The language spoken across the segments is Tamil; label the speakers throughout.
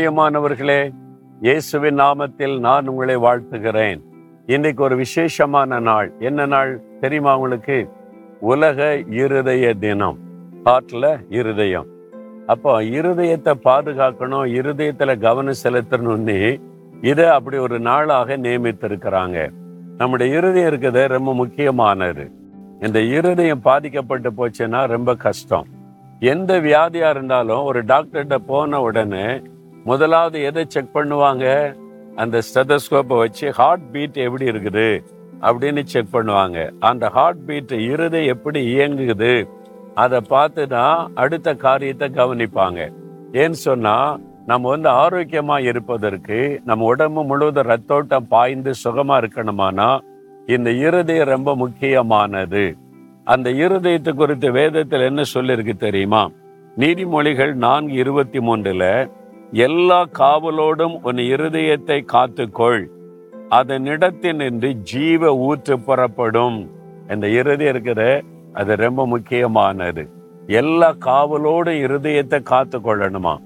Speaker 1: பிரியமானவர்களே இயேசுவின் நாமத்தில் நான் உங்களை வாழ்த்துகிறேன். இன்னைக்கு ஒரு விசேஷமான நாள். என்ன நாள் தெரியுமா உங்களுக்கு? உலக இருதய தினம். ஹார்ட்ல இருதயம். அப்போ இருதயத்தை பாதுகாக்கணும் இருதயத்துல கவனம் செலுத்தணும்னு இதை அப்படி ஒரு நாளாக நியமித்திருக்கிறாங்க. நம்முடைய இருதயம் இருக்கிறது ரொம்ப முக்கியமானது. இந்த இருதயம் பாதிக்கப்பட்டு போச்சுன்னா ரொம்ப கஷ்டம். எந்த வியாதியா இருந்தாலும் ஒரு டாக்டர்கிட்ட போன உடனே முதலாவது எதை செக் பண்ணுவாங்க? அந்த ஸ்டெதஸ்கோப்பை வச்சு ஹார்ட் பீட் எப்படி இருக்குது? அப்படின்னு செக் பண்ணுவாங்க. அந்த ஹார்ட் பீட் இருதை எப்படி இயங்குது? அதை பார்த்து தான் அடுத்த காரியத்தை கவனிப்பாங்க. ஏன்னு சொன்னால் நம்ம வந்து ஆரோக்கியமாக இருப்பதற்கு நம்ம உடம்பு முழுவதும் ரத்தோட்டம் பாய்ந்து சுகமாக இருக்கணுமானா இந்த இருதயம் ரொம்ப முக்கியமானது. அந்த இருதயத்தை குறித்து வேதத்தில் என்ன சொல்லியிருக்கு தெரியுமா? நீதிமொழிகள் நான்கு இருபத்தி மூன்றில் எல்லா காவலோடும் உன் இருதயத்தை காத்துக்கொள். அதனிடத்தினின்று ஜீவ ஊற்று புறப்படும். இந்த இருதயம் இருக்கிற அது ரொம்ப முக்கியமானது. எல்லா காவலோடும் இருதயத்தை காத்து கொள்ளணுமா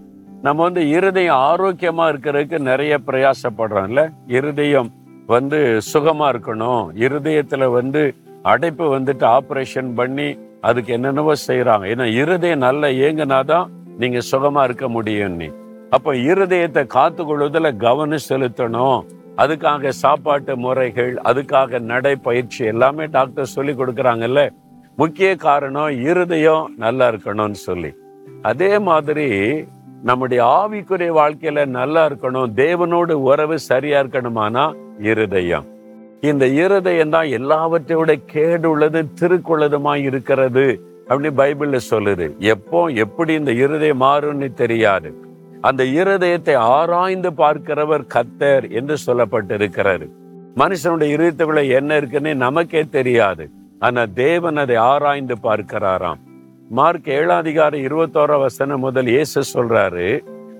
Speaker 1: நம்ம வந்து இருதயம் ஆரோக்கியமா இருக்கிறதுக்கு நிறைய பிரயாசப்படுறோம்ல? இருதயம் வந்து சுகமா இருக்கணும். இருதயத்துல வந்து அடைப்பு வந்துட்டு ஆப்ரேஷன் பண்ணி அதுக்கு என்னென்னவோ செய்யறாங்க ஏன்னா இருதயம் நல்லா இயங்கினாதான் நீங்க சுகமா இருக்க முடியும் நீ அப்போ இருதயத்தை காத்து கொள்வதில் கவனம் செலுத்தணும். அதுக்காக சாப்பாட்டு முறைகள் அதுக்காக நடைப்பயிற்சி எல்லாமே டாக்டர் சொல்லி கொடுக்குறாங்கல்ல. முக்கிய காரணம் இருதயம் நல்லா இருக்கணும்னு சொல்லி. அதே மாதிரி நம்முடைய ஆவிக்குரிய வாழ்க்கையில நல்லா இருக்கணும். தேவனோடு உறவு சரியா இருக்கணுமானா இருதயம். இந்த இருதயம் தான் எல்லாவற்றையோட கேடு உள்ளது திருக்குள்ளதுமா இருக்கிறது அப்படின்னு பைபிள்ல சொல்லுது. எப்போ எப்படி இந்த இருதயம் மாறும்னு தெரியாது. அந்த இருதயத்தை ஆராய்ந்து பார்க்கிறவர் கத்தர் என்று சொல்லப்பட்டிருக்கிறார் மனுஷனுடைய இருதயத்துக்குள்ள என்ன இருக்குன்னு நமக்கே தெரியாது. ஆனா தேவன் அதை ஆராய்ந்து பார்க்கிறாராம். மார்க் ஏழாதிகாரம் இருபத்தோரா வசனம் முதல் இயேசு சொல்றாரு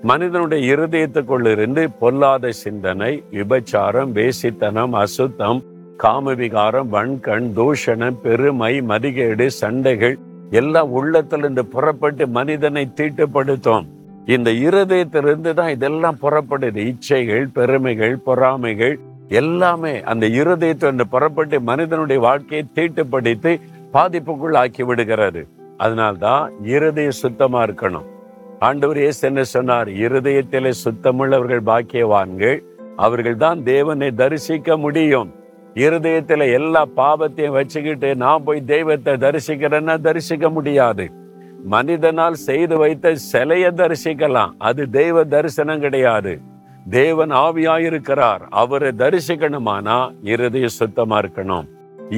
Speaker 1: மனிதனுடைய இருதயத்துக்குள்ள இருந்து பொல்லாத சிந்தனை விபச்சாரம் வேசித்தனம் அசுத்தம் காமவிகாரம் வன்கண் தூஷணம் பெருமை மதிகேடு சண்டைகள் எல்லாம் உள்ளத்திலிருந்து புறப்பட்டு மனிதனை தீட்டுப்படுத்தும். இந்த இருதயத்திலிருந்து தான் இதெல்லாம் புறப்படுது. இச்சைகள் பெருமைகள் பொறாமைகள் எல்லாமே அந்த இருதயத்திலிருந்து புறப்பட்டு மனிதனுடைய வாழ்க்கையை தீட்டுப்படுத்தி பாதிப்புக்குள் ஆக்கி விடுகிறது. அதனால்தான் இருதயம் சுத்தமா இருக்கணும். ஆண்டவர் இயேசு என்ன சொன்னார்? இருதயத்திலே சுத்தமுள்ளவர்கள் பாக்கியவான்கள். அவர்கள் தான் தேவனை தரிசிக்க முடியும். இருதயத்தில் எல்லா பாவத்தையும் வச்சுக்கிட்டு நான் போய் தெய்வத்தை தரிசிக்கிறேன்னா தரிசிக்க முடியாது. மனிதனால் செய்து வைத்த சிலையை தரிசிக்கலாம். அது தெய்வ தரிசனம் கிடையாது. தேவன் ஆவியாயிருக்கிறார். அவரை தரிசிக்கணுமானா? இருதயம் சுத்தமா இருக்கணும்.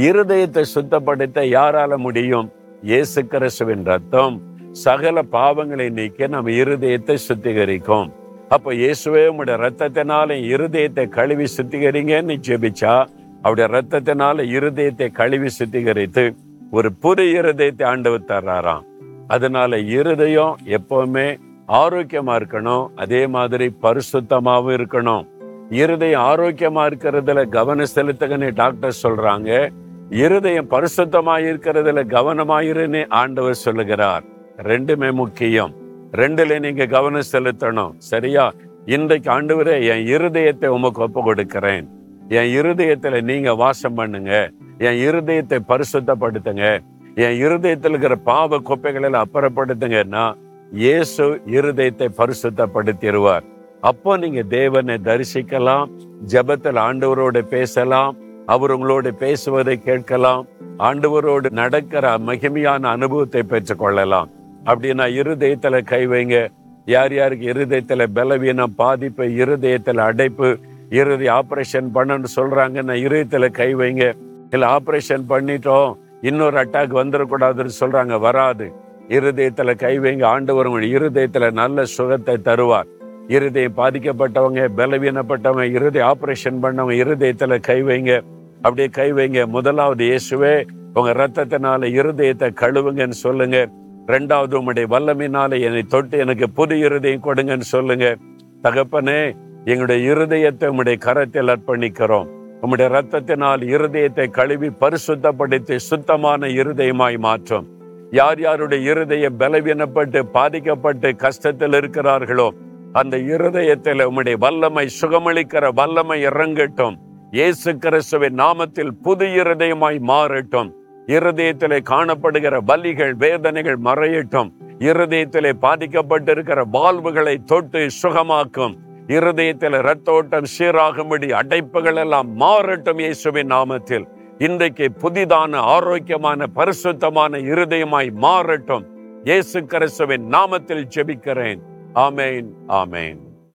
Speaker 1: இருதயத்தை சுத்தப்படுத்த யாரால முடியும்? இயேசு கிறிஸ்துவின் ரத்தம். சகல பாவங்களை நீக்க நம்ம இருதயத்தை சுத்திகரிக்கும். அப்ப இயேசுவே உடைய ரத்தத்தினால இருதயத்தை கழுவி சுத்திகரிங்கன்னு ஜெபிச்சா அவருடைய ரத்தத்தினால இருதயத்தை கழுவி சுத்திகரித்து ஒரு புது இருதயத்தை ஆண்டவர் தர்றாராம். அதனால இருதயம் எப்பவுமே ஆரோக்கியமா இருக்கணும். அதே மாதிரி பரிசுத்தமாகவும் இருக்கணும். இருதயம் ஆரோக்கியமா இருக்கிறதுல கவனம் செலுத்துங்கன்னு டாக்டர் சொல்றாங்க. இருதயம் பரிசுத்தமா இருக்கிறதுல கவனமாயிருன்னு ஆண்டவர் சொல்லுகிறார். ரெண்டுமே முக்கியம். ரெண்டுல நீங்க கவனம் செலுத்தணும். சரியா? இன்றைக்கு ஆண்டவரே என் இருதயத்தை உமக்கு ஒப்பு கொடுக்கிறேன். என் இருதயத்துல நீங்க வாசம் பண்ணுங்க. என் இருதயத்தை பரிசுத்தப்படுத்துங்க. என் இருதயத்தில் இருக்கிற பாவ குப்பைகளில் அப்புறப்படுத்துங்கன்னா இயேசு இருதயத்தை பரிசுத்தப்படுத்திடுவார். அப்போ நீங்க தேவனை தரிசிக்கலாம் ஜபத்தில் ஆண்டவரோடு பேசலாம் அவர் உங்களோடு பேசுவதை கேட்கலாம் ஆண்டவரோடு நடக்கிற மகிமையான அனுபவத்தை பெற்றுக்கொள்ளலாம். அப்படின்னா இருதயத்துல கை வைங்க. யார் யாருக்கு இருதயத்துல பலவீனம் பாதிப்பு இருதயத்துல அடைப்பு இருதய ஆபரேஷன் பண்ணணும்னு சொல்றாங்கன்னா இருதயத்துல கை வைங்க. இல்லை ஆபரேஷன் பண்ணிட்டோம். இன்னொரு அட்டாக் வந்துடக்கூடாதுன்னு சொல்றாங்க. வராது. இருதயத்துல கை வைங்க. ஆண்டவர் உங்கள் இருதயத்துல நல்ல சுகத்தை தருவார். இருதயம் பாதிக்கப்பட்டவங்க பலவீனப்பட்டவங்க இருதய ஆபரேஷன் பண்ணவங்க இருதயத்துல கை வைங்க. அப்படியே கை வைங்க. முதலாவது இயேசுவே உங்க ரத்தத்தினால இருதயத்தை கழுவுங்கன்னு சொல்லுங்க. ரெண்டாவது உங்களுடைய வல்லமினால என்னை தொட்டு எனக்கு புது இருதயம் கொடுங்கன்னு சொல்லுங்க. தகப்பனே எங்களுடைய இருதயத்தை உங்களுடைய கரத்தில் அர்ப்பணிக்கிறோம். உம்முடைய ரத்தத்தினால் இருதயத்தை கழுவி பரிசுத்தப்படுத்தி சுத்தமான இருதயமாய் மாற்றும். யார் யாருடைய இருதய பலவீனப்பட்டு பாதிக்கப்பட்டு கஷ்டத்தில் இருக்கிறார்களோ அந்த இருதயத்தில் உம்முடைய வல்லமை சுகமளிக்கிற வல்லமை இறங்கட்டும். இயேசு கிறிஸ்துவின் நாமத்தில் புது இருதயமாய் மாறட்டும். இருதயத்திலே காணப்படுகிற வலிகள் வேதனைகள் மறையட்டும். இருதயத்திலே பாதிக்கப்பட்டிருக்கிற வாழ்வுகளை தொட்டு சுகமாக்கும். இருதயத்தில் இரத்த ஓட்டம் சீராகும்படி அடைப்புகள் எல்லாம் மாறட்டும் இயேசுவின் நாமத்தில். இன்றைக்கு புதிதான ஆரோக்கியமான பரிசுத்தமான இருதயமாய் மாறட்டும். இயேசு கிறிஸ்துவின் நாமத்தில் ஜெபிக்கிறேன். ஆமேன் ஆமேன்.